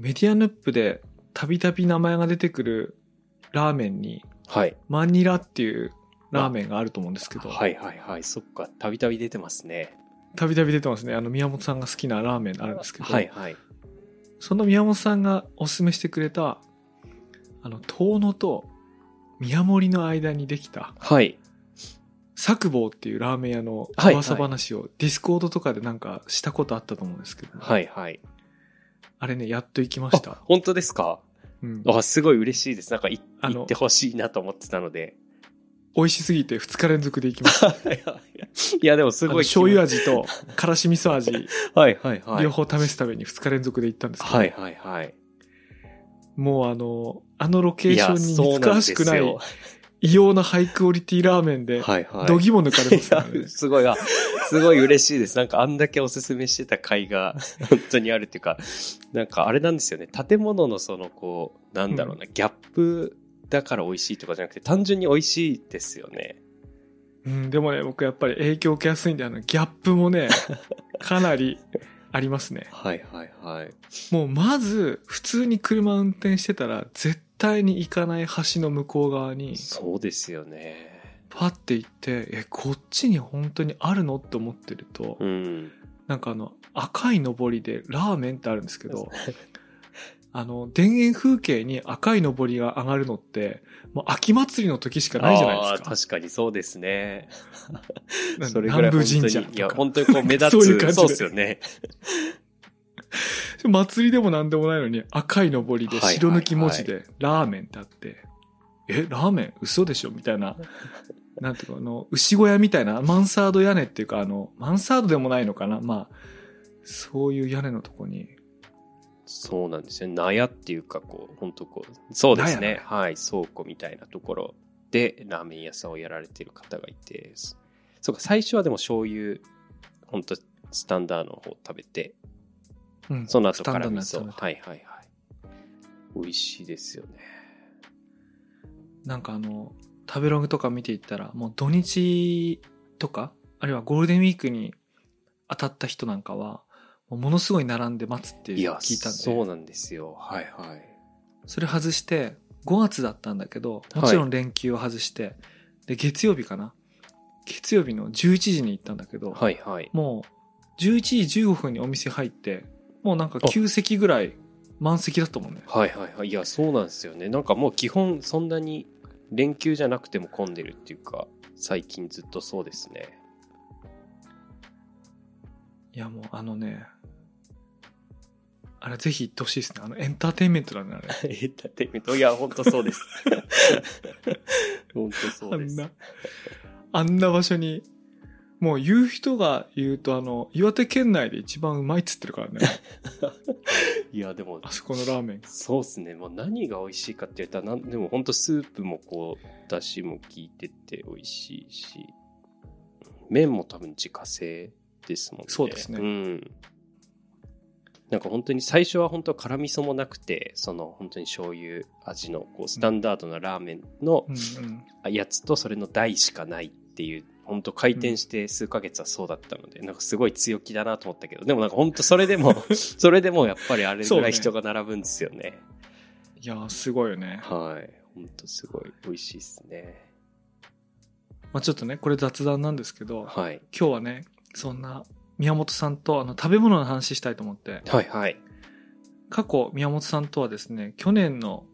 メディアヌップでたびたび名前が出てくるラーメンに、はい。マニラっていうラーメンがあると思うんですけど、はいはいはい。そっか。たびたび出てますね。たびたび出てますね。あの、宮本さんが好きなラーメンあるんですけど、はいはい。その宮本さんがおすすめしてくれた、あの、遠野と宮森の間にできた、はい。作坊っていうラーメン屋のはい噂話をディスコードとかでなんかしたことあったと思うんですけど、はいはい。あれね、やっと行きましたあ。、本当ですか？うん、あ、すごい嬉しいです。なんかいあの行ってほしいなと思ってたので。美味しすぎて2日連続で行きました。いやでもすごい。醤油味とからし味噌味、はいはいはい。両方試すために2日連続で行ったんですけど、はいはいはい。もうあの、あのロケーションに似つかしくない。異様なハイクオリティラーメンで、はいはい。度肝抜かれますからね。すごい、あ、すごい嬉しいです。なんかあんだけおすすめしてた甲斐が 本当にあるっていうか、なんかあれなんですよね。建物のそのこう、なんだろうな、ギャップだから美味しいとかじゃなくて、単純に美味しいですよね。うん、でもね、僕やっぱり影響を受けやすいんで、あの、ギャップもね、かなりありますね。はいはいはい。もうまず、普通に車運転してたら、絶対に行かない橋の向こう側に、そうですよね。パッて行って、え、こっちに本当にあるの？って思ってると、うん。なんかあの、赤い上りでラーメンってあるんですけど、あの、田園風景に赤い上りが上がるのって、もう秋祭りの時しかないじゃないですか。確かにそうですね。それぐらい南部神社いや、本当にこう目立つ。そういう感じでそうですよね。祭りでもなんでもないのに赤い上りで白抜き文字でラーメンってあって、え、ラーメン？嘘でしょ？みたいな。なんていうか、あの、牛小屋みたいな、マンサード屋根っていうか、あの、マンサードでもないのかな？まあ、そういう屋根のとこに、そうなんですよ。納屋っていうか、こう、本当こう、そうです納ね。はい。倉庫みたいなところで、ラーメン屋さんをやられてる方がいて、そそうか、最初はでも醤油、本当スタンダードの方食べて、うんその後から味噌。はいはいはい。美味しいですよね。なんかあの、食べログとか見ていったら、もう土日とか、あるいはゴールデンウィークに当たった人なんかは、もうものすごい並んで待つって聞いたんで、そうなんですよ。はいはい。それ外して、5月だったんだけど、もちろん連休を外して、で、月曜日かな月曜日の11時に行ったんだけど、はいはい。もう、11時15分にお店入って、もうなんか9席ぐらい満席だったもんね。はいはいはい。いや、そうなんですよね。なんかもう基本そんなに連休じゃなくても混んでるっていうか、最近ずっとそうですね。いやもうあのね、あれぜひ行ってほしいですね。あのエンターテインメントだね、あれ。エンターテインメント。いや、本当そうです。本当そうです。あんな、あんな場所に、もう言う人が言うとあの、岩手県内で一番うまいっつってるからね。いや、でもあ、そこのラーメン。そうですね。もう何が美味しいかって言ったら、なんでも本当スープもこう、だしも効いてて美味しいし、麺も多分自家製ですもんね。そうですねうん。なんか本当に最初は本当辛味噌もなくて、その本当に醤油味のこうスタンダードなラーメンの。やつとそれの台しかないっていう、本当開店して数ヶ月はそうだったので、なんかすごい強気だなと思ったけど、でもなんか本当それでも、それでもやっぱりあれぐらい人が並ぶんですよね。いやー、すごいよね。はい。本当すごい美味しいですね。まあちょっとね、これ雑談なんですけど、はい。今日はね、そんな宮本さんとあの食べ物の話したいと思って、はいはい。過去宮本さんとはですね、去年の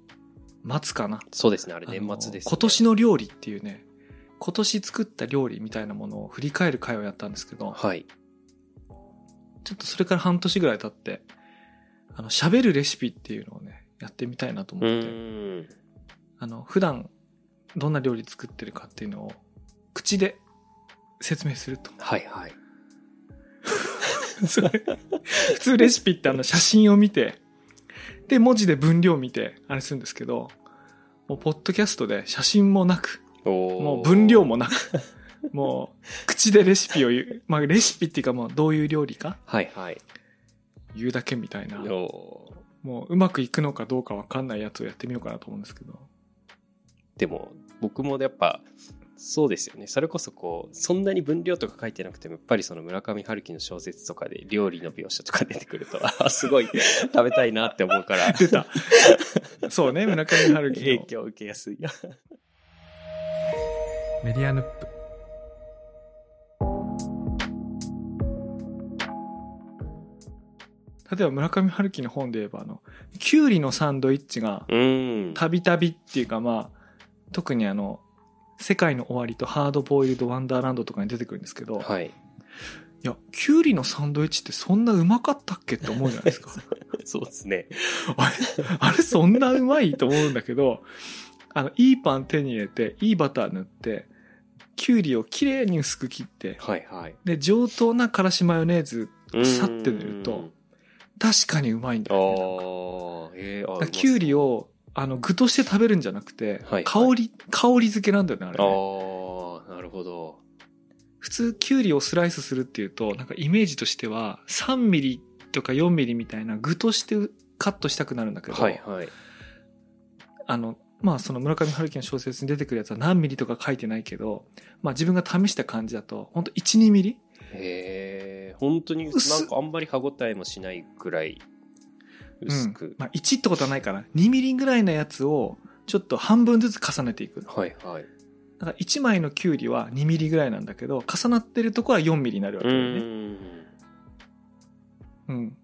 末かな。そうですね。あれ年末です、ね。今年の料理っていうね、今年作った料理みたいなものを振り返る会をやったんですけど、はい。ちょっとそれから半年ぐらい経って、あの、喋るレシピっていうのをね、やってみたいなとう思って。あの、普段どんな料理作ってるかっていうのを口で説明すると。はいはい。普通レシピってあの写真を見て、で、文字で分量見て、あれするんですけど、もうポッドキャストで写真もなく、もう分量もなく、もう口でレシピを言う、まあレシピっていうかもうどういう料理か？はいはい。言うだけみたいな、もううまくいくのかどうかわかんないやつをやってみようかなと思うんですけど。でも、僕もやっぱ、そうですよね。それこそこう、そんなに分量とか書いてなくても、やっぱりその村上春樹の小説とかで料理の描写とか出てくると、あすごい食べたいなって思うから、出た。そうね、村上春樹の 影響を受けやすい。メディアヌップ。例えば村上春樹の本で言えば、あの、キュウリのサンドイッチが、うん。たびたびっていうかまあ、特にあの、世界の終わりとハードボイルドワンダーランドとかに出てくるんですけど、はい。いや、キュウリのサンドイッチってそんなうまかったっけって思うじゃないですか。そうですね。あれ、あれそんなうまいと思うんだけど、あの、いいパン手に入れて、いいバター塗って、キュウリをきれいに薄く切って、はいはい。で、上等なからしマヨネーズ、さって塗ると確かにうまいんだああよね。ー、えー、あだからキュウリを、あの、具として食べるんじゃなくて、はい香り、香り付けなんだよね、あれあね。あ、なるほど。普通、キュウリをスライスするっていうと、なんかイメージとしては、3ミリとか4ミリみたいな具としてカットしたくなるんだけど、はいはい。ああの、まあその村上春樹の小説に出てくるやつは何ミリとか書いてないけど、まあ自分が試した感じだと、ほんと1、2ミリへえ、本当に薄なんかあんまり歯応えもしないぐらい薄く。まあ1ってことはないかな。2ミリぐらいのやつを、ちょっと半分ずつ重ねていく。はいはい。だから1枚のキュウリは2ミリぐらいなんだけど、重なってるとこは4ミリになるわけだよね。ん。うん。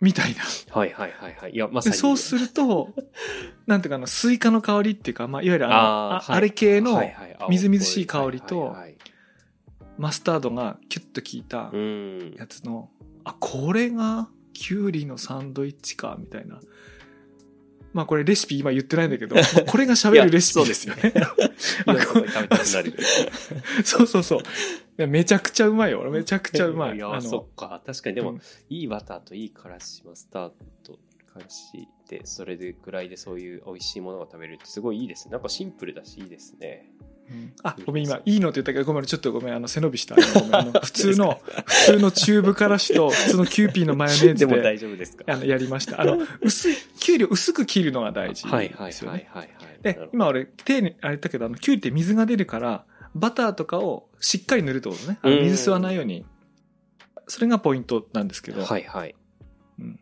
みたいな。はいはいはいはい。いや、まさに。でそうすると、なんていうかな、スイカの香りっていうか、まあ、いわゆるあの、あはいあれ系のみずみずしい香りとマスタードがキュッと効いたうん。やつの、あ、これがキュウリのサンドイッチか、みたいな。まあこれレシピ今言ってないんだけど、まあこれが喋るレシピですよね。そうそうそう。めちゃくちゃうまいよ。俺めちゃくちゃうまい。いや、あそっか。確かに、でも、うんいいバターといいからしマスタードからしで、それでぐらいでそういう美味しいものが食べれるってすごいいいですね。なんかシンプルだしいいですね。うんあ、ごめん、今、いいのって言ったけど、ごめん、ちょっとごめん、あの、背伸びした。普通の、普通のチューブからしと、普通のキューピーのマヨネーズで、でも大丈夫ですか？あの、やりました。あの、薄い、キュウリを薄く切るのが大事はいはいですよね。はいはいはい。なで今俺、丁寧にあれ言ったけど、あの、キュウリって水が出るから、バターとかをしっかり塗るってことね。あのうん水吸わないように。それがポイントなんですけど、はいはい。うん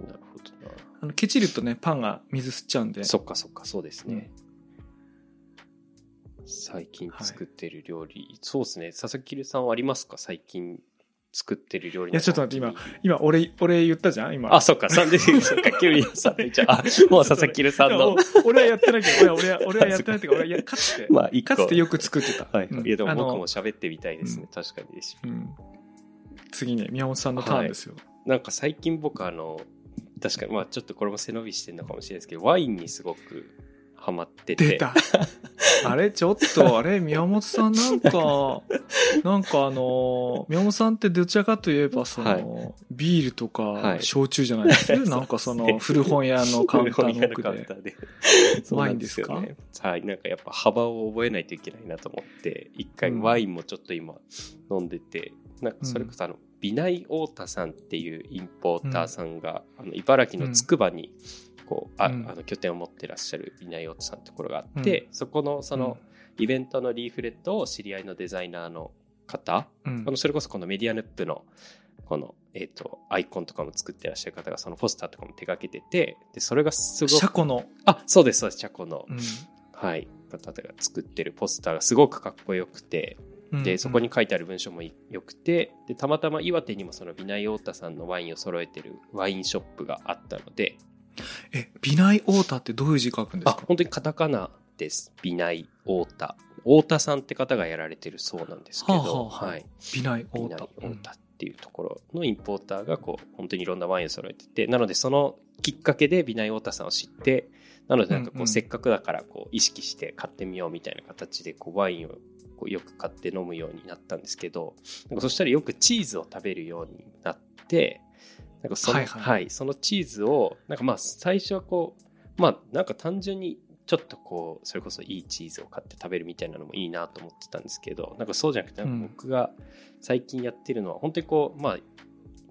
なるほどな。あのケチるとね、パンが水吸っちゃうんで、そっかそっか、そうですね。最近作ってる料理、そうですね。佐々木さんはありますか？最近作ってる料理のいやちょっと待って今俺、俺言ったじゃん今。あ、そっか、サンドイッチ、そっか、キュウリのサンドイッチ。あ、もう佐々木さんの俺はやってないけど、俺は、俺は俺はやってないっていうか、俺はや かつて、まあ。かつてよく作ってた。はい。うんいや、でも僕も喋ってみたいですね。確かに。うん次ね、宮本さんのターンですよ。なんか最近僕あの、確かに、まあちょっとこれも背伸びしてるのかもしれないですけど、ワインにすごくハマってて。あれ、ちょっと、あれ、宮本さんなんか、なんかあの、宮本さんってどちらかといえば、その、はい。ビールとはい。か、焼酎じゃないです？か。なんかその、古本屋のカウンターの奥で。ワインで。すか？ね。はい。なんかやっぱ幅を覚えないといけないなと思って、一回うん。ワインもちょっと今飲んでて、なんかそれこそあの、美内太田さんっていうインポーターさんが、あの茨城のつくばに、こう、あうん。あの拠点を持ってらっしゃる美内太田さんってところがあって、そこのその、イベントのリーフレットを知り合いのデザイナーの方、うん。あのそれこそこのメディアヌップのこの、えっとアイコンとかも作ってらっしゃる方がそのポスターとかも手掛けててでそれがすごく車庫の、あそうですそうですチャコの、うん。はい。方が作ってるポスターがすごくかっこよくてでそこに書いてある文章もよくてでたまたま岩手にもその美内太田さんのワインを揃えてるワインショップがあったのでえ、美内太田ってどういう字書くんですか？あ本当にカタカナです。美内太田太田さんって方がやられてるそうなんですけど、はあはあはい。美内美内太田。っていうところのインポーターがこう本当にいろんなワインを揃えてて。なのでそのきっかけで美内太田さんを知ってなのでなんかこうせっかくだからこう意識して買ってみようみたいな形でこうワインをこうよく買って飲むようになったんですけどなんかそしたらよくチーズを食べるようになってなんかその,、ははい。いはいそのチーズをなんかまあ最初はこうまあなんか単純にちょっとこうそれこそいいチーズを買って食べるみたいなのもいいなと思ってたんですけどなんかそうじゃなくて僕が最近やってるのは本当にこうまあ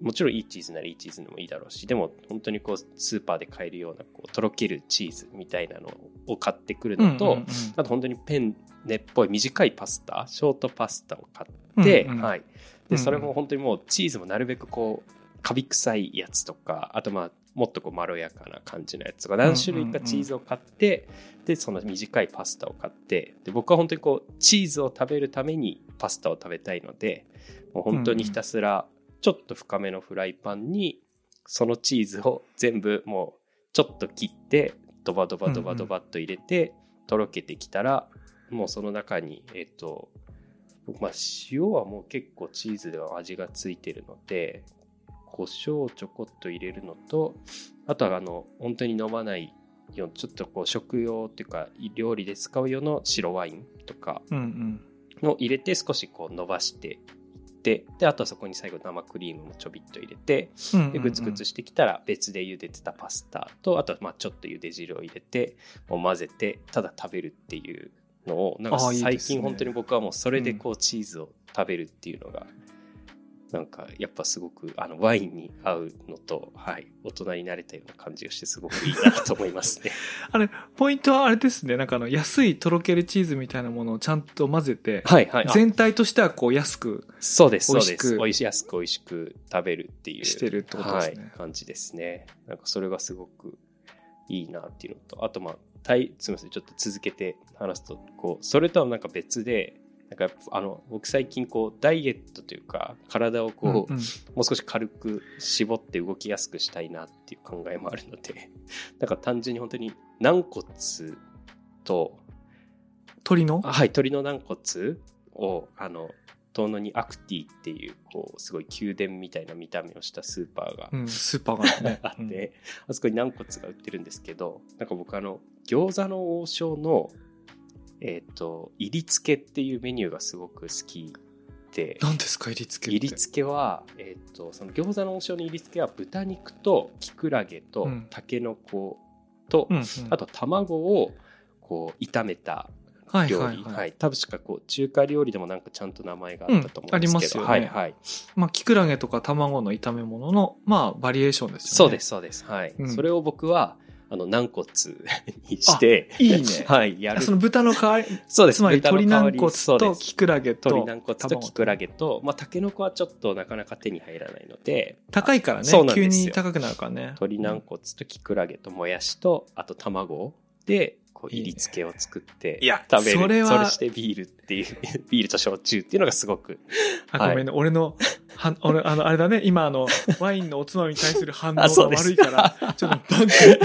もちろんいいチーズならいいチーズでもいいだろうし、でも本当にこうスーパーで買えるようなこうとろけるチーズみたいなのを買ってくるのと、あと本当にペンネっぽい短いパスタ、ショートパスタを買って、はい。で、ん。それも本当にもうチーズもなるべくこう、カビ臭いやつとか、あとまあ、もっとこうまろやかな感じのやつとか、何種類かチーズを買って、で、その短いパスタを買って、で、僕は本当にこう、チーズを食べるためにパスタを食べたいので、もう本当にひたすら、ちょっと深めのフライパンに、そのチーズを全部もう、ちょっと切って、ドバドバドバドバっと入れて、とろけてきたら、もうその中に、えっ、と、まあ、塩はもう結構チーズでは味がついてるので、胡椒をちょこっと入れるのと、あとはあの、本当に飲まないようちょっとこう食用っていうか、料理で使う用の白ワインとかうんうん。を入れて少しこう伸ばしていって、で、あとはそこに最後生クリームもちょびっと入れて、うんうんうん。で、グツグツしてきたら別で茹でてたパスタと、あとはまあちょっと茹で汁を入れて、もう混ぜて、ただ食べるっていうのを、なんか最近本当に僕はもうそれでこうチーズを食べるっていうのが、なんかやっぱすごくあのワインに合うのと、はい、大人になれたような感じがしてすごくいいなと思いますね。あれ、ポイントはあれですね。なんかあの、安いとろけるチーズみたいなものをちゃんと混ぜて、はいはい。あ全体としてはこう安くそうです、そう美味しくです。美味し安く美味しく食べるっていう。してるってことですねはい、感じですね。なんかそれがすごくいいなっていうのと、あとまあ、たいすみません、ちょっと続けて話すと、こう、それとはなんか別で、なんかあの、僕最近こう、ダイエットというか、体をこう、うんうん。もう少し軽く絞って動きやすくしたいなっていう考えもあるので、なんか単純に本当に軟骨と、鶏の？あはい、鶏の軟骨を、あの、遠野にアクティっていう、こう、すごい宮殿みたいな見た目をしたスーパーがうん、スーパーがね。あって、あそこに軟骨が売ってるんですけど、なんか僕あの、餃子の王将の、えっ、と、入り付けっていうメニューがすごく好きで、何ですか入り付け。入り付けは、えっ、と、その餃子の王将の入り付けは豚肉とキクラゲとうん。タケノコと、うんうん、あと卵をこう炒めたはい料理、はい。はい。はい、多分しかこう中華料理でもなんかちゃんと名前があったと思うんですけど、うんありますよね。はいはい、まあ、キクラゲとか卵の炒め物の、まあ、バリエーションですよね。そうですそうです。はい、うん。それを僕はあの軟骨 にしていいね。はいやる。あその豚の代わり、そうです。つまり鶏軟骨とキクラゲと鶏軟骨と卵キクラゲと、まあ、タケノコはちょっとなかなか手に入らないので高いからね。そうなんですよ。急に高くなるからね。鶏軟骨とキクラゲともやしとあと卵でこう入り付けを作っていや食べる。それは。してビールっていうビールと焼酎っていうのがすごく。あ、はいごめんね。俺の、は、俺、あの、あれだね。今、あの、ワインのおつまみに対する反応が悪いから、ちょっと挽回、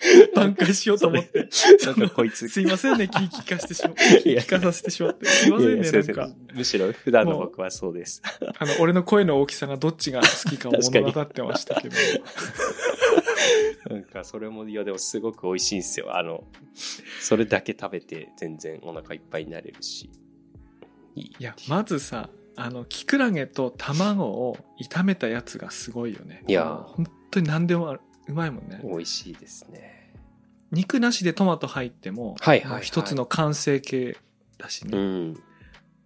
挽回しようと思って。なんかこいつ すいませんね、聞き聞かせてしま聞かさせてしまって。すいませんね、いやいやなんか。むしろ普段の僕はそうです。あの、俺の声の大きさがどっちが好きか物語ってましたけど。なんかそれも、いやでもすごく美味しいんですよ。あの、それだけ食べて全然お腹いっぱいになれるし。いや、まずさ、あの、キクラゲと卵を炒めたやつがすごいよね。いや本当に何でもあるうまいもんね。美味しいですね。肉なしでトマト入っても、はいはいはい一つの完成形だしね。うん。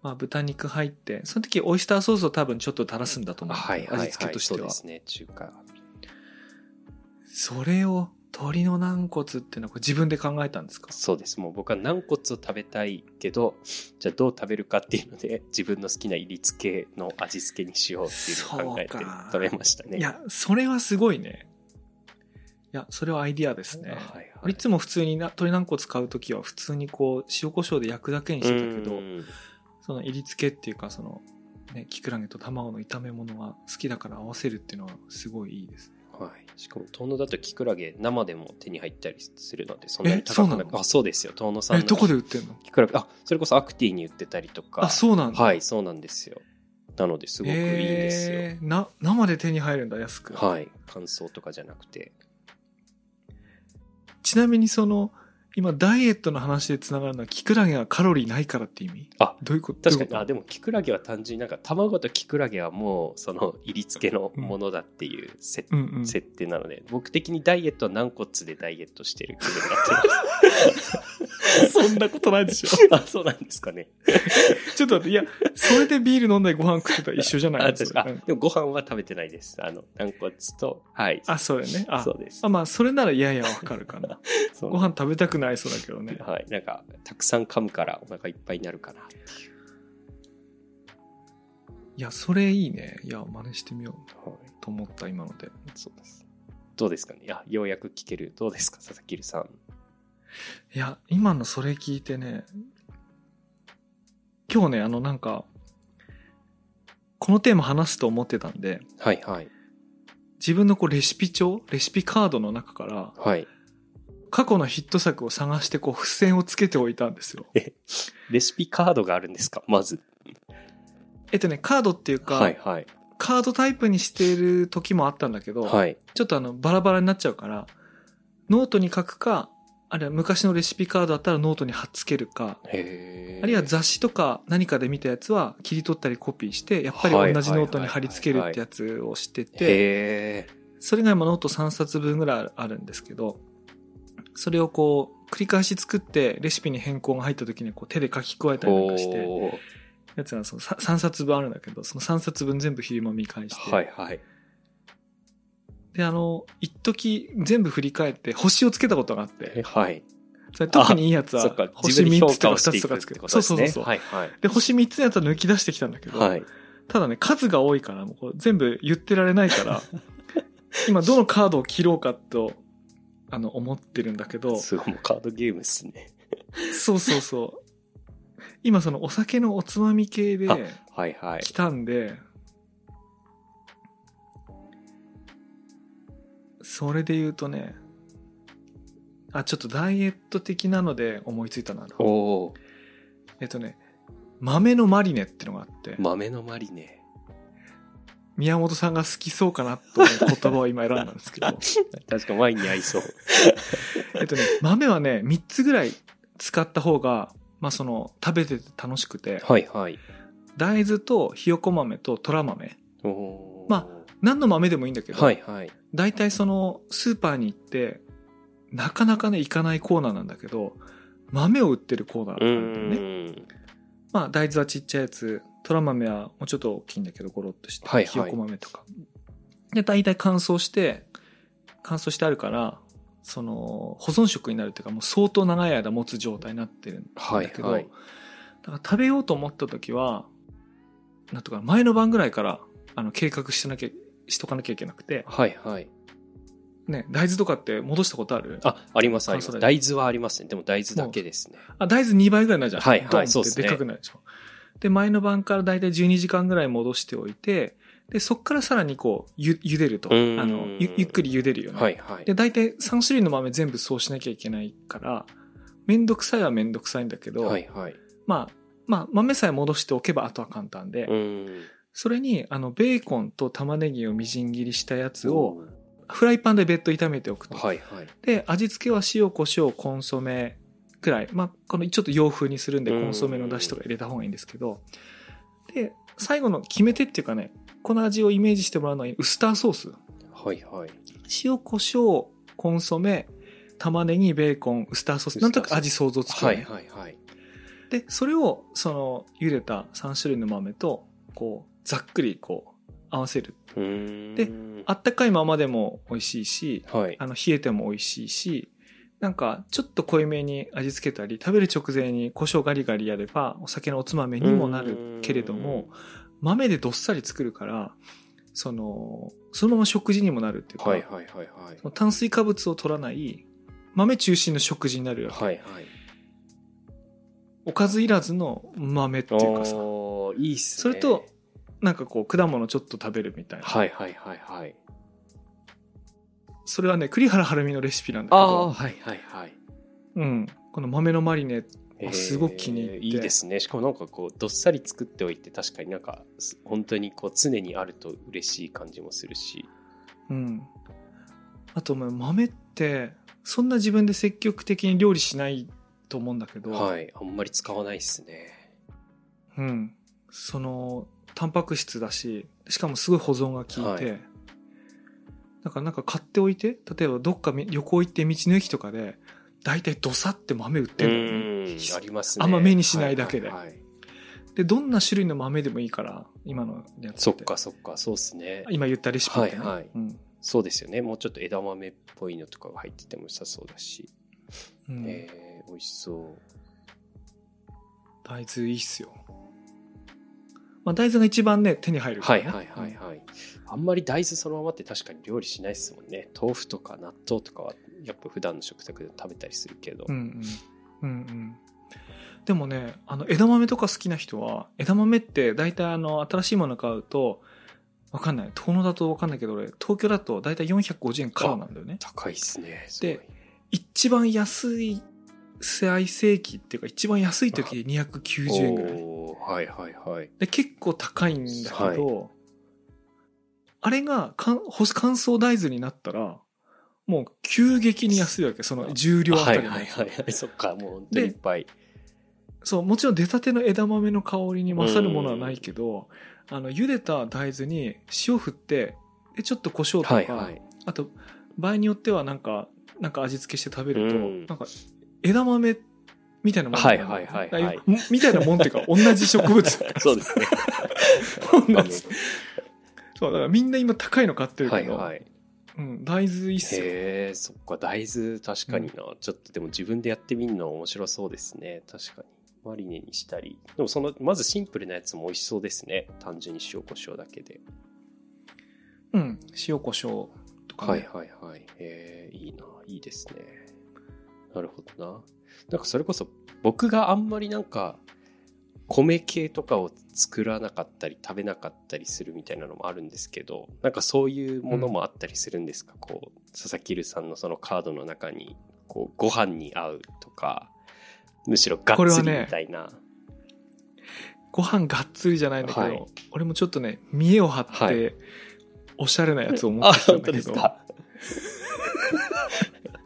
まあ、豚肉入って、その時オイスターソースを多分ちょっと垂らすんだと思う。はいはいはい。味付けとしては。そうですね、中華。それを鶏の軟骨っていうのは自分で考えたんですか？そうです。もう僕は軟骨を食べたいけど、じゃあどう食べるかっていうので、自分の好きな入り付けの味付けにしようっていうのを考えて食べましたね。いや、それはすごいね。いや、それはアイディアですね。はいはい俺いつも普通にな鶏軟骨買うときは普通にこう塩コショウで焼くだけにしてたけどう、んその入り付けっていうかその、ね、キクラゲと卵の炒め物が好きだから合わせるっていうのはすごいいいですね。はい。しかも、遠野だとキクラゲ生でも手に入ったりするので、そんなにえ高くなくあ、そうですよ。遠野さんえ、のどこで売ってんの？キクラゲ、あ、それこそアクティに売ってたりとか。あ、そうなんだ。はい、そうなんですよ。なので、すごくいいんですよ。えーな、生で手に入るんだ、安く。はい。乾燥とかじゃなくて。ちなみにその、今ダイエットの話でつながるのは、キクラゲがカロリーないからって意味？あ、どういうこと？確かに、あ、でも、キクラゲは単純になんか、卵とキクラゲはもう、その、入り付けのものだっていう設,、とうんうん。設定なので、僕的にダイエットは軟骨でダイエットしてる気分になってます。そんなことないでしょ。あ、そうなんですかね。ちょっと待って、いや、それでビール飲んだりご飯食ってたら一緒じゃないあ、ですか。あ、でもご飯は食べてないです。あの、軟骨と、はい。あ、それね。あそうですあ、。まあ、それならややわかるかな。ご飯食べたくないそうだけどね。はい。なんか、たくさん噛むからお腹いっぱいになるかなっていう。いや、それいいね。いや、真似してみようはい。と思った、今ので。そうです。どうですかね？いや、ようやく聞ける。どうですか、佐々木さん。いや、今のそれ聞いてね、今日ね、あの、なんか、このテーマ話すと思ってたんで、はいはい。自分のこうレシピ帳、レシピカードの中から、はい。過去のヒット作を探してこう付箋をつけておいたんですよ。レシピカードがあるんですか？まず。えっとね、カードっていうか、はいはい。カードタイプにしている時もあったんだけど、はい。ちょっとあの、バラバラになっちゃうから、ノートに書くか、あるいは昔のレシピカードだったらノートに貼っつけるか、あるいは雑誌とか何かで見たやつは切り取ったりコピーして、やっぱり同じノートに貼り付けるってやつをしてて、へそれが今ノート3冊分ぐらいあるんですけど、それをこう、繰り返し作って、レシピに変更が入った時にこう手で書き加えーたりなんかして、やつがその3冊分あるんだけど、その3冊分全部昼間見返して、はいはい。で、あの、一時全部振り返って星をつけたことがあって、はい。それ特にいいやつは星分に評3つとか2価をしていくつとかつけてね。そうそうそう。はいはい。で、星3つのやつは抜き出してきたんだけど、はい。ただね、数が多いから、もう全部言ってられないから、今どのカードを切ろうかと、あの、思ってるんだけど、すごい、もうカードゲームっすね。そうそうそう。今そのお酒のおつまみ系であはいはい。来たんで、それで言うとね、あ、ちょっとダイエット的なので思いついたな。おおえっとね、豆のマリネってのがあって、豆のマリネ。宮本さんが好きそうかなと思う言葉を 今選んだんですけど、確かワインに合いそう。えっとね、豆はね、3つぐらい使った方が、まあその、食べてて楽しくて、はいはい。大豆とひよこ豆と虎豆。何の豆でもいいんだけど、はいはい。大体その、スーパーに行って、なかなかね、行かないコーナーなんだけど、豆を売ってるコーナーうなんだよね。まあ、大豆はちっちゃいやつ、虎豆はもうちょっと大きいんだけど、ゴロッとして、はいはいひよこ豆とか。で、大体乾燥して、乾燥してあるから、その、保存食になるっていうか、もう相当長い間持つ状態になってるんだけど、はいはいだから食べようと思った時は、なんとか前の晩ぐらいから、あの、計画してなきゃ、しとかなきゃいけなくて、はいはい。ね、大豆とかって戻したことある？あ、ありますあります。大豆はありますね。でも大豆だけですね。あ、大豆2倍ぐらいになるじゃん。はいはいそうですねでっかくなるでしょ。で、前の晩からだいたい12時間ぐらい戻しておいて、で、そっからさらにこう、ゆ、茹でると。あの、ゆゆっくり茹でるよね。はいはい。で、だいたい3種類の豆全部そうしなきゃいけないから、めんどくさいはめんどくさいんだけど、はいはい。まあ、まあ、豆さえ戻しておけばあとは簡単で、うーん。それに、あの、ベーコンと玉ねぎをみじん切りしたやつを、おフライパンで別途炒めておくと。ーはいはい。で、味付けは塩、胡椒、コンソメくらい。まあ、このちょっと洋風にするんで、うんコンソメの出汁とか入れた方がいいんですけど。で、最後の決め手っていうかね、この味をイメージしてもらうのはウスターソース。はいはい。塩、胡椒、コンソメ、玉ねぎ、ベーコン、ウスターソース。なんとなく味想像つくよはね、いはいはい。で、それを、その、茹でた3種類の豆と、こう、ざっくりこう、合わせる。であったかいままでも美味しいし、はい。あの、冷えても美味しいし、なんか、ちょっと濃いめに味付けたり、食べる直前に胡椒ガリガリやれば、お酒のおつまみにもなるけれども、豆でどっさり作るから、その、そのまま食事にもなるっていうか、はいはいはいはいそ。の炭水化物を取らない、豆中心の食事になるわけ。はいはい。おかずいらずの豆っていうかさ、いいっすね。それと、なんかこう、果物ちょっと食べるみたいな。はいはいはいはい。それはね、栗原はるみのレシピなんだけああ、ど、はいはいはい。うん。この豆のマリネえーすごく気に入っていいですね。しかもなんかこう、どっさり作っておいて、確かになんか、す本当にこう、常にあると嬉しい感じもするし。うん。あと、まあ豆って、そんな自分で積極的に料理しないと思うんだけど、はい。あんまり使わないっすね。うん。その、タンパク質だし、しかもすごい保存が効いて、はいだからなんか買っておいて、例えばどっかみ旅行行って道の駅とかで、大体ドサって豆売ってうる。ありますね。あんま目にしないだけではいはいはいで、どんな種類の豆でもいいから、今のやつ。そっかそっか、そうっすね。今言ったレシピってね。はいはいうんそうですよね。もうちょっと枝豆っぽいのとかが入ってても良さそうだし。うんえー、美味しそう。大豆いいっすよ。まあ大豆が一番ね、手に入るから、ね。はいはいはいはい。あんまり大豆そのままって確かに料理しないですもんね。豆腐とか納豆とかはやっぱ普段の食卓で食べたりするけど。うんうん。うんうん。でもね、あの、枝豆とか好きな人は、枝豆って大体あの、新しいもの買うと、わかんない。遠野だとわかんないけど、俺、東京だと大体450円からなんだよね。高いっすね。で、一番安い最盛期っていうか、一番安い時で290円ぐらい。はいはいはい。で、結構高いんだけど、あれがかん乾燥大豆になったら、もう急激に安いわけ。その重量あたはいりのはいはいはい。そっか、もう本当にいっぱい。そう、もちろん出たての枝豆の香りに勝るものはないけど、あの、茹でた大豆に塩振って、で、ちょっと胡椒とか、はいはい。あと、場合によってはなんか、なんか味付けして食べると、うんなんか、枝豆みたいなもんはいはいはいはいみみたいなもんっていうか、同じ植物 そうですね。同じ。そう、だからみんな今高いの買ってるけど、はいはい。うん、大豆いいっすよ。へえ、そっか、大豆確かにな。ちょっとでも自分でやってみるの面白そうですね。確かに。マリネにしたり。でもその、まずシンプルなやつも美味しそうですね。単純に塩コショウだけで。うん、塩胡椒とか、ね。はいはいはい。へえ、いいな。いいですね。なるほどな。なんかそれこそ僕があんまりなんか米系とかを作らなかったり食べなかったりするみたいなのもあるんですけど、なんかそういうものもあったりするんですか、こう、佐々木留さんのそのカードの中に、こう、ご飯に合うとか、むしろがっつりみたいな。ご飯がっつりじゃないんだけど、はい俺もちょっとね、見栄を張って、はいおしゃれなやつを持っあ、てきたんだけど。ですか？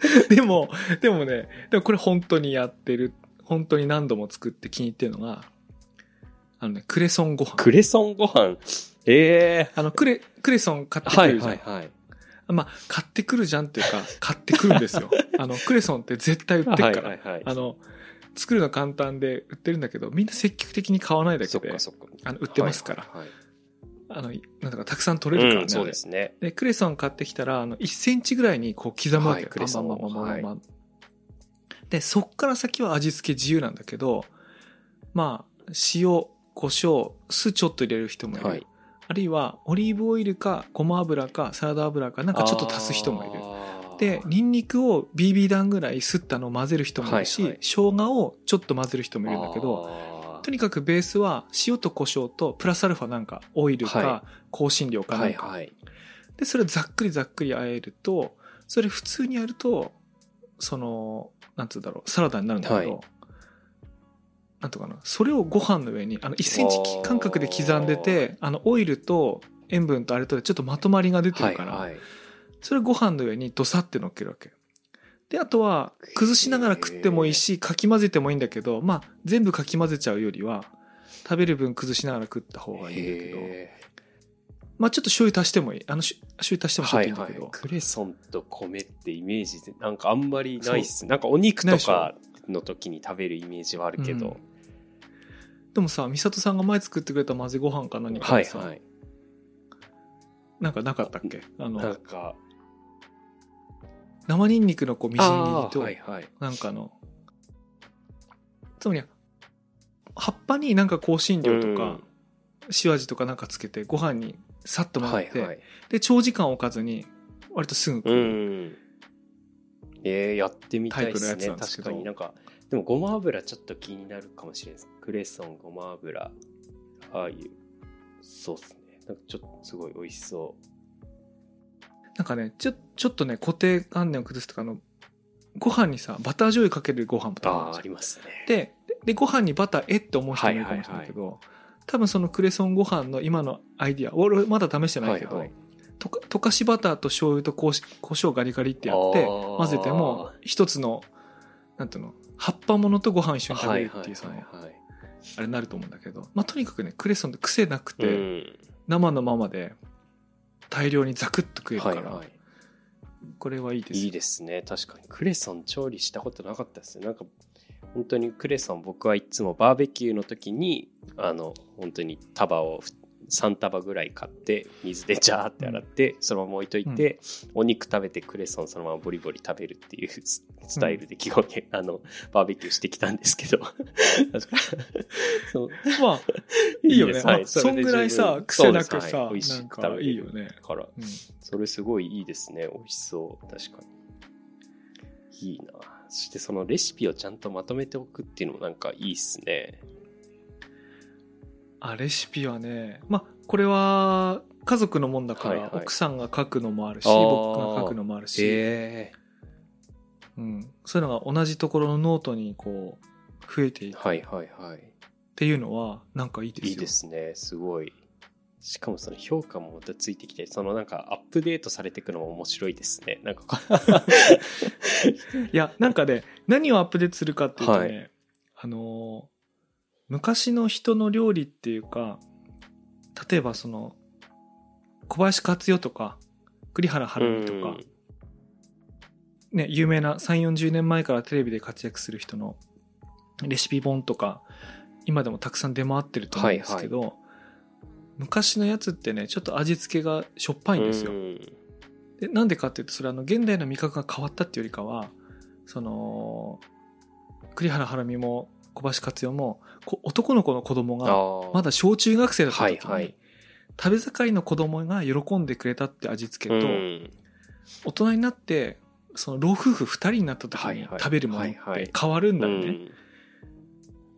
でも、でもね、でもこれ本当にやってる、本当に何度も作って気に入ってるのが、あのね、クレソンご飯。クレソンご飯？ええあの、クレ、クレソン買ってくはいるじゃん。はいはい。まあ、買ってくるじゃんっていうか、買ってくるんですよ。あの、クレソンって絶対売ってるから。はいはいはい。あの、作るの簡単で売ってるんだけど、みんな積極的に買わないだけでそっか、そっか。あの売ってますからはいはいはいあの、なんだかたくさん取れるからね。うん、そうですね。で、クレソン買ってきたら、あの、1センチぐらいにこう刻むわけ、はいクレソンをバンバンバンバンバンバンで、そっから先は味付け自由なんだけど、まあ、塩、胡椒、酢ちょっと入れる人もいる。はい。あるいは、オリーブオイルか、ごま油か、サラダ油か、なんかちょっと足す人もいる。で、ニンニクを BB 弾ぐらいすったのを混ぜる人もいるし、はいはい生姜をちょっと混ぜる人もいるんだけど、あとにかくベースは塩と胡椒とプラスアルファなんかオイルかは香辛料ーかなんか、はいはい。でそれをざっくりざっくり和えるとそれ普通にやるとそのなんつうんだろうサラダになるんだけど、はい。なんとかなそれをご飯の上にあの1センチ間隔で刻んでてあのオイルと塩分とあれとでちょっとまとまりが出てるから、はいはい。それをご飯の上にドサって乗っけるわけであとは崩しながら食ってもいいしかき混ぜてもいいんだけどまあ全部かき混ぜちゃうよりは食べる分崩しながら食った方がいいんだけど。へまあちょっと醤油足してもいい。あのし醤油足してーもちょっはいはい。といいんだけど、。クレソンと米ってイメージで、なんかあんまりないっす。なんかお肉とかの時に食べるイメージはあるけど。でもさ美里さんが前作ってくれた混ぜご飯か何かでさ、はいはい。なんかなかったっけ？あなんのか、生ニンニクのこうみじん切りと、はいはい。なんかあのつまり葉っぱになんか香辛料とか、塩味とかなんかつけてご飯にさっと混ぜて、はいはい。で長時間置かずに割とすぐ食うう、ん。えー、やってみたいですね。確かになんか、でもごま油ちょっと気になるかもしれないです。クレソン、ごま油、ああいう。そうっすね。なんかちょっとすごい美味しそなんかねちょちょっとね固定観念を崩すとかあのご飯にさバター醤油かけるご飯う。とかああ、りますね。ででご飯にバターえって思う人もいるかもしれないけど、多分そのクレソンご飯の今のアイディア俺まだ試してないけど、はいはい。とか溶かしバターと醤油とこうし胡椒ガリガリってやって混ぜても一つのなんていうの葉っぱものとご飯一緒に食べるっていうその、はいはいはい。あれになると思うんだけど、まあ、とにかくねクレソンって癖なくて、うん。生のままで大量にザクッと食えるから、はいはい。これはいいです。いいですね。確かに。クレソン調理したことなかったですね。なんか本当にクレソン僕はいつもバーベキューの時にあの本当に束を3束ぐらい買って水でジャーって洗ってそのまま置いといて、お肉食べてクレソンそのままボリボリ食べるっていうススタイルで基本、あのバーベキューしてきたんですけど。まあいいよね。はいまあそんぐらいさ癖なくさはい。美味しなんか食べいいよね。から。うん。それすごいいいですね。美味しそう。確かに。いいな。そしてそのレシピをちゃんとまとめておくっていうのもなんかいいっすねあレシピはねまあこれは家族のもんだから、はいはい。奥さんが書くのもあるし僕が書くのもあるし、え。うん、そういうのが同じところのノートにこう増えていく。っはいはいはい。ていうのはなんかいいですよ。いいですね。すごい。しかもその評価もまたついてきてそのなんかアップデートされていくのも面白いですね。なんか いやなんかね何をアップデートするかっていうとね、はい。あのー昔の人の料理っていうか例えばその小林克代とか栗原はるみとか、うん。ね、有名な3 4 0年前からテレビで活躍する人のレシピ本とか今でもたくさん出回ってると思うんですけど、昔のやつってねちょっと味付けがしょっぱいんですよ、うん。でなんでかっていうとそれはあの現代の味覚が変わったっていうよりかはその栗原はるみも小林克代もこ男の子の子供がまだ小中学生だった時に、はいはい。食べ盛りの子供が喜んでくれたって味付けと、うん。大人になってその老夫婦2人になった時にはいはい。食べるものっはいはい。て変わるんだよね、うん。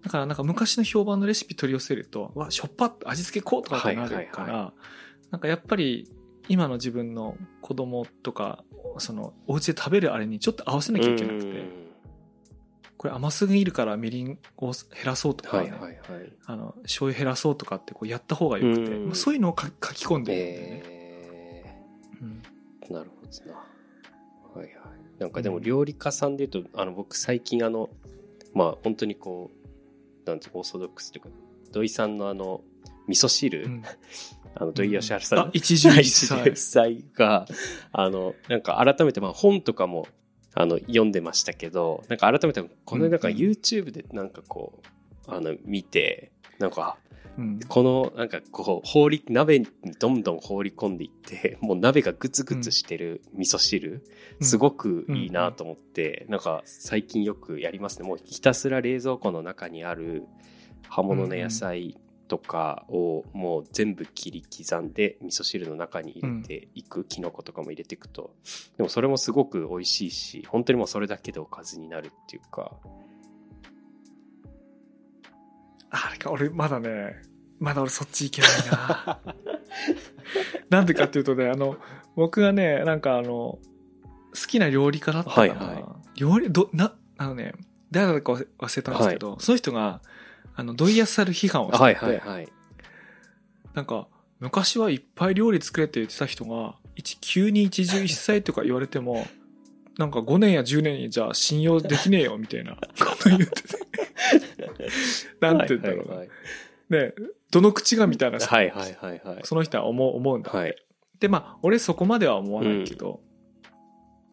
だからなんか昔の評判のレシピ取り寄せるとわしょっぱっ味付けこうとかってなるから、はいはい。なんかやっぱり今の自分の子供とかそのお家で食べるあれにちょっと合わせなきゃいけなくて、うんこれ甘すぎるからみりんを減らそうとか、ねはいはいはい。あの醤油減らそうとかってこうやった方がよくて、うん。まあそういうのを書書き込んでるんだよね、えうん。ーなるほどな。はいはい。なんかでも料理家さんで言うとあの僕最近あのまあ本当にこうなんてオーソドックスというか土井さんのあの味噌汁、うん。あの土井善晴さんのあ 一汁一菜が、あの、なんか改めて、まあ本とかも、あの、読んでましたけど、なんか改めて、このなんかうん YouTube でなんかこう、あの、見て、なんか、うん。この、なんかこう、放り、鍋にどんどん放り込んでいって、もう鍋がグツグツしてる味噌汁、すごくいいなと思って、なんか最近よくやりますね。もうひたすら冷蔵庫の中にある葉物の野菜とかをもう全部切り刻んで味噌汁の中に入れていく、キノコとかも入れていくと。でもそれもすごく美味しいし、本当にもうそれだけでおかずになるっていうか。あれか、俺まだね、まだ俺そっち行けないな。なんでかっていうとね、あの、僕がね、なんかあの、好きな料理家だったかな。はいは料理、ど、な、あのね、誰だか忘忘れたんですけど、その人が、あの、土井康る批判をしてて、はいはいはい。なんか、昔はいっぱい料理作れって言ってた人が、一急に一汁一菜とか言われても、なんか5年や10年にじゃあ信用できねえよみたいな こと言ってて。なんて言うんだろうな。はいね、どの口がみたいなさ、はいはいはいはい。その人は思う、思うんだ。はい。で、まあ、俺そこまでは思わないけど、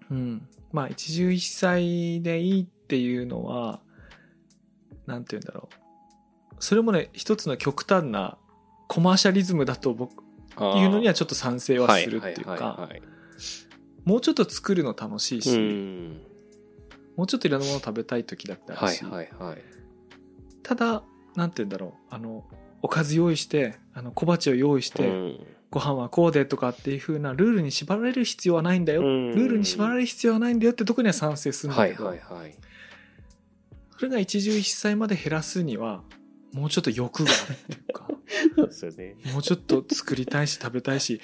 うん。まあ、一汁一菜でいいっていうのは、なんて言うんだろう。それもね、一つの極端なコマーシャリズムだと僕、いうのにはちょっと賛成はするっていうはか、もうちょっと作るの楽しいし。もうちょっといろんなもの食べたい時だってあはいるし、はいはい。ただ、なんて言うんだろう、あの、おかず用意して、あの、小鉢を用意して、うんご飯はこうでとかっていう風なルールに縛られる必要はないんだよ。うんルールに縛られる必要はないんだよってとこには賛成するんだはいけど、はいはい。それが一汁一菜まで減らすには、もうちょっと欲があるっていうか、そうですよね。もうちょっと作りたいし食べたいし、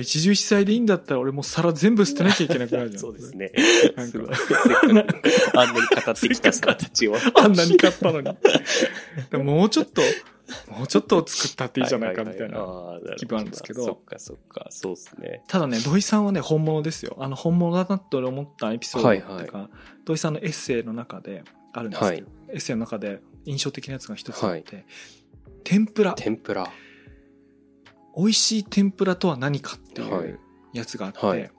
一汁一菜でいいんだったら俺もう皿全部捨てなきゃいけなくなるじゃん。そうです。ね。なんか。あんなに語ってきた皿たちを。あんなに買ったのに。でももうちょっと、もうちょっと作ったっていいじゃないかみたいな。な気分あるんですけどそっかそっか、そうですね。ただね、土井さんはね、本物ですよ。あの、本物だなって俺思ったエピソードっていうか、土井さんのエッセイの中であるんですけど、エッセイの中で印象的なやつが一つあって、天ぷら。天ぷら。美味しい天ぷらとは何かっていはいうやつがあって、はい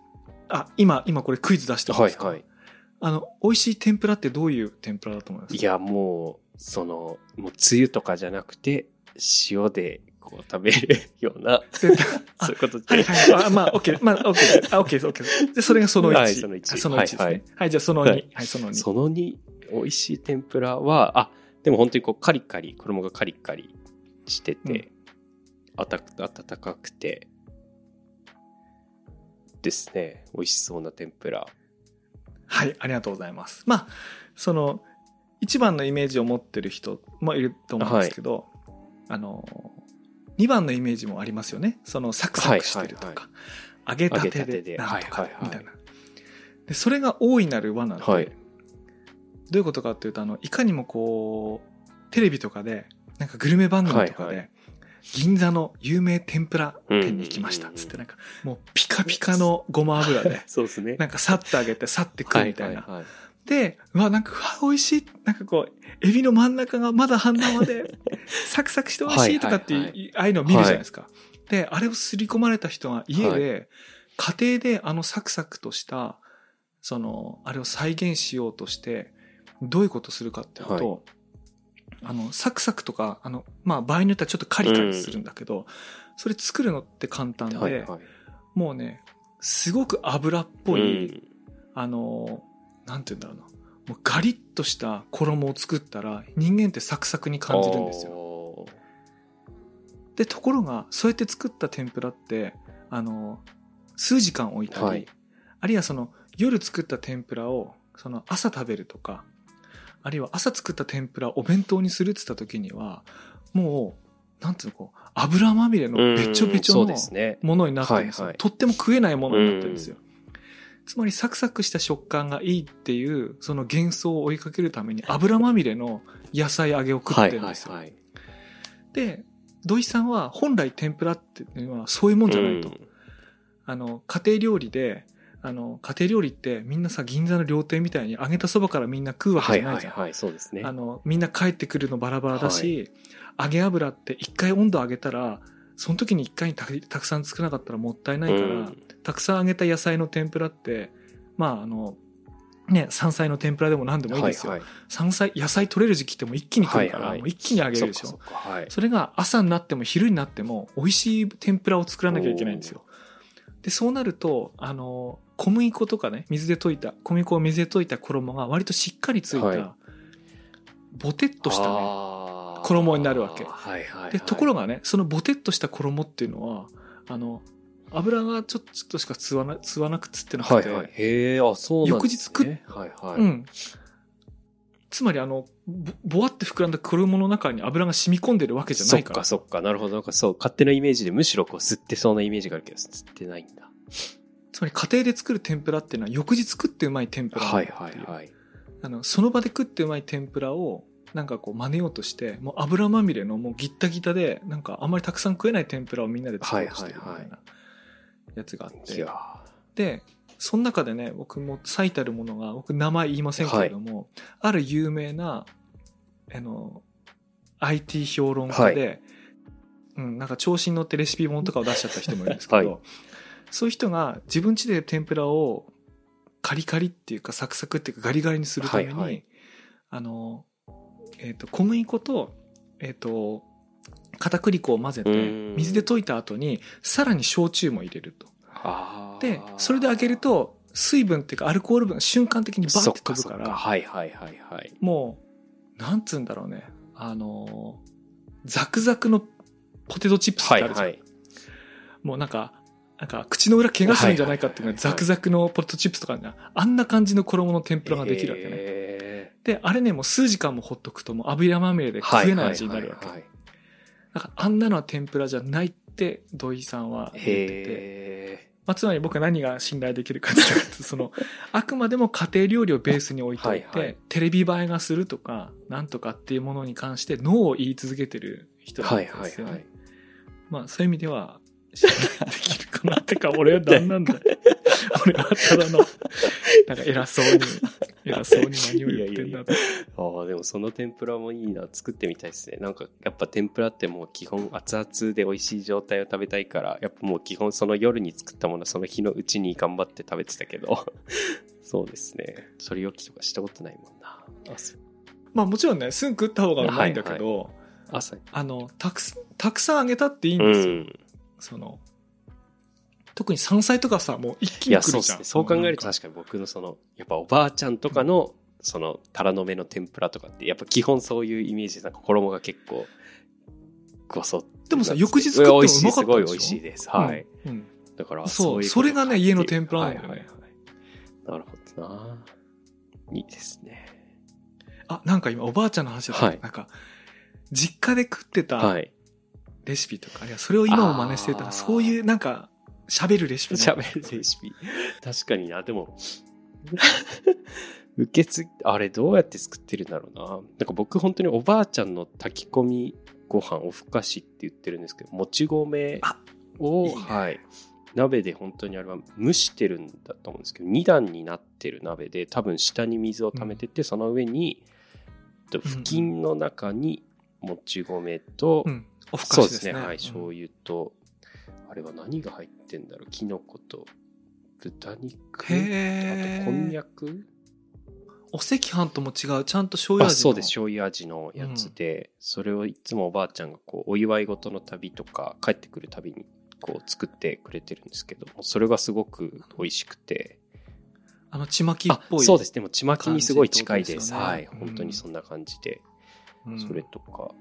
あ、今、今これクイズ出してるんですか、はいはい。あの、美味しい天ぷらってどういう天ぷらだと思います？いや、もう、その、もう、つゆとかじゃなくて、塩で、こう、食べるような、そういうことで。はいはい。あまあ、OK。まあ、OK。あ、OK です。OK でそれがその1。はいその一あその1ですね。ははいい、じゃあその2。ははいい、その2。その2、美味しい天ぷらは、あ、でも本当にこう、カリカリ、衣がカリカリしてて、あた温かくて、ですね。美味しそうな天ぷら。はい、ありがとうございます。まあ、その、一番のイメージを持ってる人もいると思うんですけど、あの、2番のイメージもありますよね。その、サクサクしてるとか、はいは揚げたてででなんとかはいはいはいみたいな。で、それが大いなる輪なんで、はいどういうことかっていうと、あの、いかにもこう、テレビとかで、なんかグルメ番組とかで、はいは銀座の有名天ぷら店に行きましたっつって、なんか、もうピカピカのごま油で、そうですね。なんかさっと揚げてさって食うみたいな。はいはいはいで、うわ、なんか、うわ、美味しい。なんかこう、エビの真ん中がまだ半生で、サクサクして美味しいとかっていう、はいはいああいうのを見るじゃないですか。で、あれをすり込まれた人が家で、家庭であのサクサクとした、その、あれを再現しようとして、どういうことするかっていうと、あの、サクサクとか、あの、まあ、場合によってはちょっとカリカリするんだけど、それ作るのって簡単で、はいはい。もうね、すごく油っぽい、うんあの、なんて言うんだろうな。もうガリッとした衣を作ったら人間ってサクサクに感じるんですよ。よ。で、ところが、そうやって作った天ぷらって、あの、数時間置いたり、はいあるいはその夜作った天ぷらをその朝食べるとか、あるいは朝作った天ぷらをお弁当にするって言った時には、もう、なんていうの、こう、油まみれのべちょべちょの。ものになってるんですよ。とっても食えないものになってるんですよ。つまりサクサクした食感がいいっていう、その幻想を追いかけるために油まみれの野菜揚げを食っはいてるんですよ。で、土井さんは本来天ぷらっていうのはそういうもんじゃないと。うんあの、家庭料理で、あの、家庭料理ってみんなさ、銀座の料亭みたいに揚げたそばからみんな食うわけはいじゃなじゃん。はいいはい、そうですね。あの、みんな帰ってくるのバラバラだし、揚げ油って一回温度上げたら、その時に一回にたたくさん作らなかったらもったいないから、うんたくさん揚げた野菜の天ぷらって、まああの、ね、山菜の天ぷらでも何でもいいですよ。はいはい山菜、野菜取れる時期ってもう一気に来るから、はいはいもう一気に揚げるでしょ。そそはい。それが朝になっても昼になっても美味しい天ぷらを作らなきゃいけないんですよ。で、そうなると、あの、小麦粉とかね、水で溶いた、小麦粉を水で溶いた衣が割としっかりついた、はいボテッとしたね。衣になるわけはいはいはい。で、ところがね、そのボテッとした衣っていうのは、あの、油がちょっとしか吸わな、吸わなくつってなくて、はいはい。へえ、あ、そうなんね。翌はいはい。うん。つまりあの、ぼ、ぼわって膨らんだ衣の中に油が染み込んでるわけじゃそっないから。かそっか。なるほど。なんかそう、勝手なイメージでむしろこう吸ってそうなイメージがあるけど、吸ってないんだ。つまり家庭で作る天ぷらっていうのは翌日食ってうまい天ぷら。はいはいはい。あの、その場で食ってうまい天ぷらを、なんかこう真似ようとして、もう油まみれのもうギッタギタで、なんかあんまりたくさん食えない天ぷらをみんなで作ろうとしてるみたいなやつがあって。で、その中でね、僕も最たるものが、僕名前言いませんけれども、ある有名な、あの、IT 評論家で、うん、なんか調子に乗ってレシピ本とかを出しちゃった人もいるんですけど、はいそういう人が自分家で天ぷらをカリカリっていうかサクサクっていうかガリガリにするために、はいはいあの、えっ、と、小麦粉と、えっ、と、片栗粉を混ぜて、うん水で溶いた後に、さらに焼酎も入れると。で、それで揚げると、水分っていうかアルコール分が瞬間的にバーって飛ぶから、はいはいはいはい。もう、なんつうんだろうね。あのーザクザクのポテトチップスってあるじゃん。はいはい。もうなんか、なんか口の裏怪我するんじゃないかっていうのがはいはいはいはいザクザクのポテトチップスとかね、あんな感じの衣の天ぷらができるわけね。へで、あれね、もう数時間もほっとくともう油まみれでー食えない味になるわけ。はいはあんなのは天ぷらじゃないって土井さんは言ってて。へまあ、つまり僕は何が信頼できるかっていうと、その、あくまでも家庭料理をベースに置いといて、はいはいテレビ映えがするとか、なんとかっていうものに関して、ノーを言い続けてる人なんーはいですよね。はいはい。まあ、そういう意味では、信頼できるかなってか、俺は何なんだよ。俺はただの、なんか偉そうに偉そうに何を言ってんだと。ああ、でもその天ぷらもいいな。作ってみたいですね。なんか、やっぱ天ぷらってもう基本熱々で美味しい状態を食べたいから、やっぱもう基本その夜に作ったものその日のうちに頑張って食べてたけど、そうですね。処理置きとかしたことないもんな。朝。まあもちろんね、すぐ食った方がうまいんだけど、朝に。あの、たくさん、たくさんあげたっていいんうですよ。ん。その、特に山菜とかさ、もう一気に来るじゃん。そうですね。そう考えると確かに僕のその、やっぱおばあちゃんとかの、その、タラの芽の天ぷらとかって、やっぱ基本そういうイメージで、なんか衣が結構、ごそっでもさ翌日作ってもうまかったでしょすごい美味しいです。はい。うんうんだから、そうそれがね家の天ぷらなんだよねはいはいはいなるほどな。いいですね。あ、なんか今おばあちゃんの話だった、はいなんか、実家で食ってたはい。レシピとか、いや、それを今も真似してたら、そういうなんか、喋るレシピね喋るレシピ。確かにな、でも、受け継ぎ、あれどうやって作ってるんだろうな。なんか僕本当におばあちゃんの炊き込みご飯、おふかしって言ってるんですけど、もち米あを、いいねはい。鍋で本当にあれは蒸してるんだと思うんですけど、2段になってる鍋で、多分下に水を溜めてて、その上に、と布巾の中にもち米と、うん。おふかそうでね。しですすね。はい。うん醤油と、あれは何が入ってんだろう？キノコと、豚肉？あと、こんにゃく？お赤飯とも違う、ちゃんと醤油あ、味の？そうです。醤油味のやつで、それをいつもおばあちゃんがこう、お祝い事の旅とか、帰ってくるたびに、こう、作ってくれてるんですけども、それがすごく美味しくて。あの、ちまきっあぽい。そうです。でも、ちまきにすごい近いです。感じってことはい。本当にそんな感じで。うんそれとか、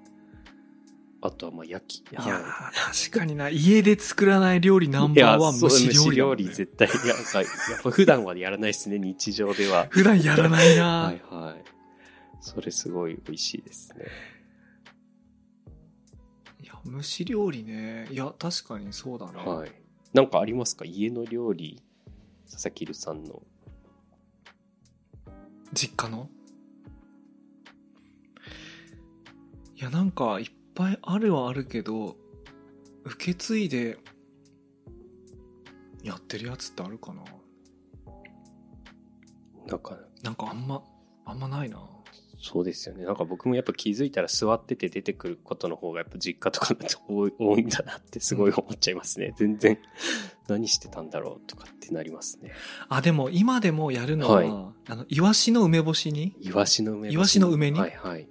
あとは、まあ、焼き。いやーは確かにな。家で作らない料理ナンバーワン蒸し料理だもんね、料理絶対、いや、やっぱ普段はやらないですね、日常では。普段やらないな、はいはい。それすごい美味しいですね。いや、蒸し料理ね。いや、確かにそうだね。はい。なんかありますか？家の料理、佐々木留さんの。実家の？いや、なんか、いっぱいあるはあるけど、受け継いで、やってるやつってあるかな？なんか、なんかあんま、あんまないな。そうですよね。なんか僕もやっぱ気づいたら座ってて出てくることの方がやっぱ実家とかだと 多い多いんだなってすごい思っちゃいますね。全然何してたんだろうとかってなりますね。あ、でも今でもやるのは、はいあの、イワシの梅干しに、イワシの梅干しイワシの梅煮はいはい。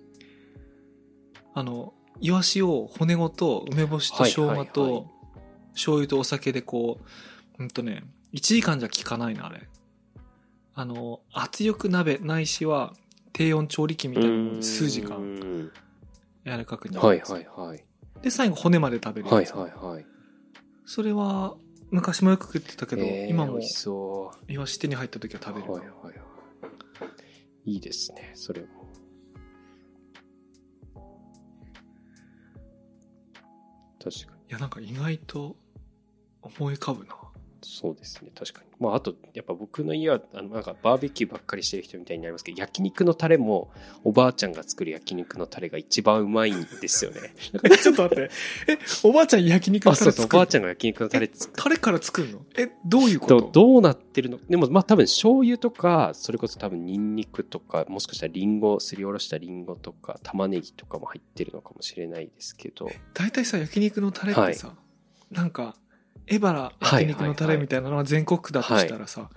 あの、イワシを骨ごと梅干しと生姜と醤油とお酒でこう、うんとね、1時間じゃ効かないな、あれ。あの、圧力鍋ないしは低温調理器みたいなもので数時間間。柔らかく煮るはいはいはい。で、最後骨まで食べるやつ。はいはいはい。それは昔もよく食ってたけど、えー今も。イワシ手に入った時は食べるはいはいはい。いいですね、それも。確かに。いや、なんか意外と思い浮かぶな。そうですね、確かに。まあ、あと、やっぱ僕の家は、あの、なんかバーベキューばっかりしてる人みたいになりますけど、焼肉のタレも、おばあちゃんが作る焼肉のタレが一番うまいんですよね。ちょっと待って。え、おばあちゃん焼肉のあ、そうそう、おばあちゃんが焼肉のタレ作タレから作るの？え、どういうこと？どどうなってるの？でも、まあ多分醤油とか、それこそ多分ニンニクとか、もしかしたらリンゴ、すりおろしたリンゴとか、玉ねぎとかも入ってるのかもしれないですけど。大体さ焼肉のタレってさ、なんかエバラ焼肉のタレみたいなのは全国区だとしたらさ、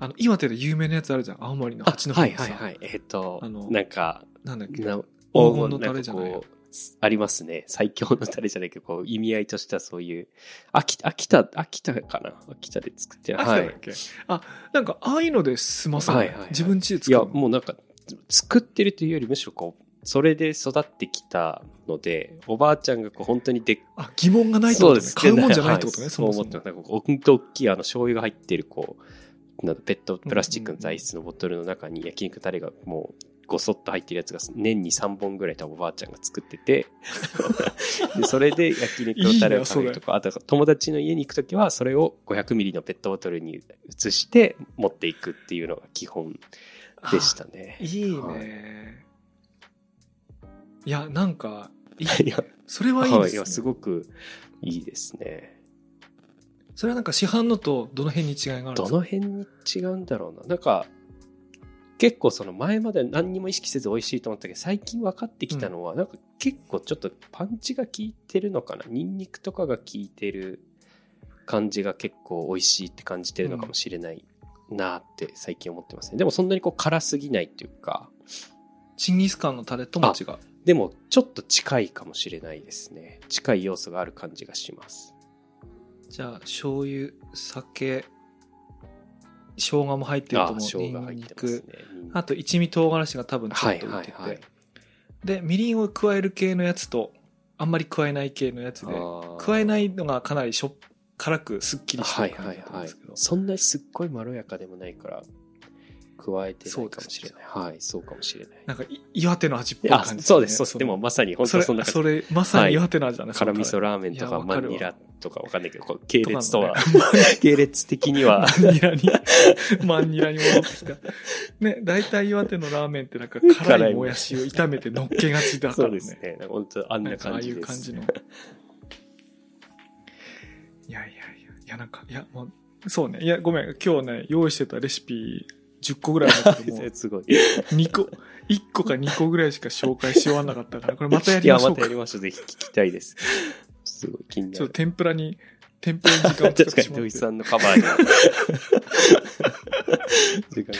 あの岩手で有名なやつあるじゃん。青森のあ、八戸のさ、はいはいはい。えっ、とあの、なんか、なんだっけ？な黄金のタレじゃない？ありますね。最強のタレじゃないけど、こう、意味合いとしてはそういう、秋田、秋田、秋田かな？秋田で作って秋田だっ。け、あなんかああいうので済まさない,、はいはいはい。自分家でいや、作るの？もうなんか、作ってるというよりむしろこう、それで育ってきたので、おばあちゃんがこう本当にでっあ疑問がないってことね。買うもんじゃないってことね、はい。そう思ってます。なんかこう、ほんと大きいあの醤油が入ってるこう、なんだペットプラスチックの材質のボトルの中に焼肉タレがもう、ごそっと入ってるやつが年に3本ぐらい多分おばあちゃんが作ってて でそれで焼肉のタレを食べるとかあと友達の家に行く時はそれを500ミリのペットボトルに移して持っていくっていうのが基本でしたね。あ。いいね、はいい、やなんかいい それはいいです、ねすごくいいですね。それはなんか市販のとどの辺に違いがあるんですか？どの辺に違うんだろうな。なんか、結構その前まで何にも意識せず美味しいと思ったけど、最近分かってきたのは、なんか結構ちょっとパンチが効いてるのかな？ニンニクとかが効いてる感じが結構美味しいって感じてるのかもしれないなって最近思ってますね。でもそんなにこう辛すぎないっていうか、チンギスカンのタレとも違う。でもちょっと近いかもしれないですね。近い要素がある感じがします。じゃあ、醤油、酒、生姜も入ってるとあ、思う。生姜入ってますねニンニク。。あと、一味唐辛子が多分ちょはいっと浮いてて。はいはい。で、みりんを加える系のやつと、あんまり加えない系のやつで、加加えないのがかなりしょっ辛くすっきりしてはいる感じはいはいだと思うんですけど。。そんなにすっごいまろやかでもないから、加えてないかもしれない。はい、そうかもしれない。なんかい、岩手の味っぽいあ感じ、ね。そうです、そうです。のでもまさに本当そんな感それ、まさに岩手の味だね。じ。辛味噌ラーメンとかマンニラとかわかんないけど、こう系列とはとか、系列的には、マンニラに、マンニラに戻ってきた。ね、大体岩手のラーメンってなんか辛いもやしを炒めて乗っけがちだかそらね。うですね。本当あんななんかああいう感じです。感じの。いやいやいや、いやなんか、いやもう、そうね。いや、ごめん。今日ね、用意してたレシピ10個ぐらいだけども、すごい。2個、1個か2個ぐらいしか紹介し終わんなかったから、これまたやいや、りましょうかまたやり。ましょう。ぜひ聞きたいです。すごい気になるちょっと。天ぷらに、天ぷらに時間を使っ確かに、てしまって。土井さんのカバーに。時間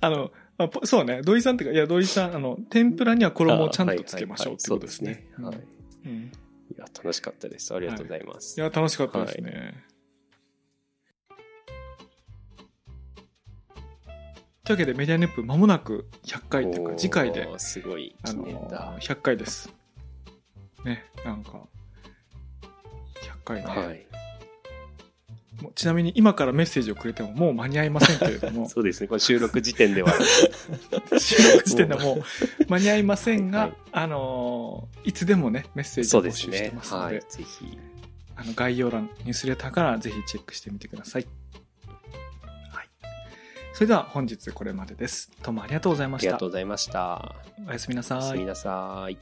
あの、まあぽそうね、土井さんっていうか、いや、土井さん、あの、天ぷらには衣をちゃんとつけましょうってことですね。はいはいはいそうですね。はい。や、楽しかったです。ありがとうございます。いや、楽しかったですね。というわけで、メディアネップ間もなく100回っていうか、次回で、すごい記あの念だ。100回です。ね、なんか、100回ね。はい。もうちなみに今からメッセージをくれてももう間に合いませんけれども、そうですね。これ収録時点では。収録時点ではもう 間に合いませんが、はいあのーいつでもね、メッセージを募集して。ますので、はい。ぜひ。あの概要欄、ニュースレターからぜひチェックしてみてください。それでは本日これまでです。どうもありがとうございました。ありがとうございました。おやすみなさい。おやすみなさい。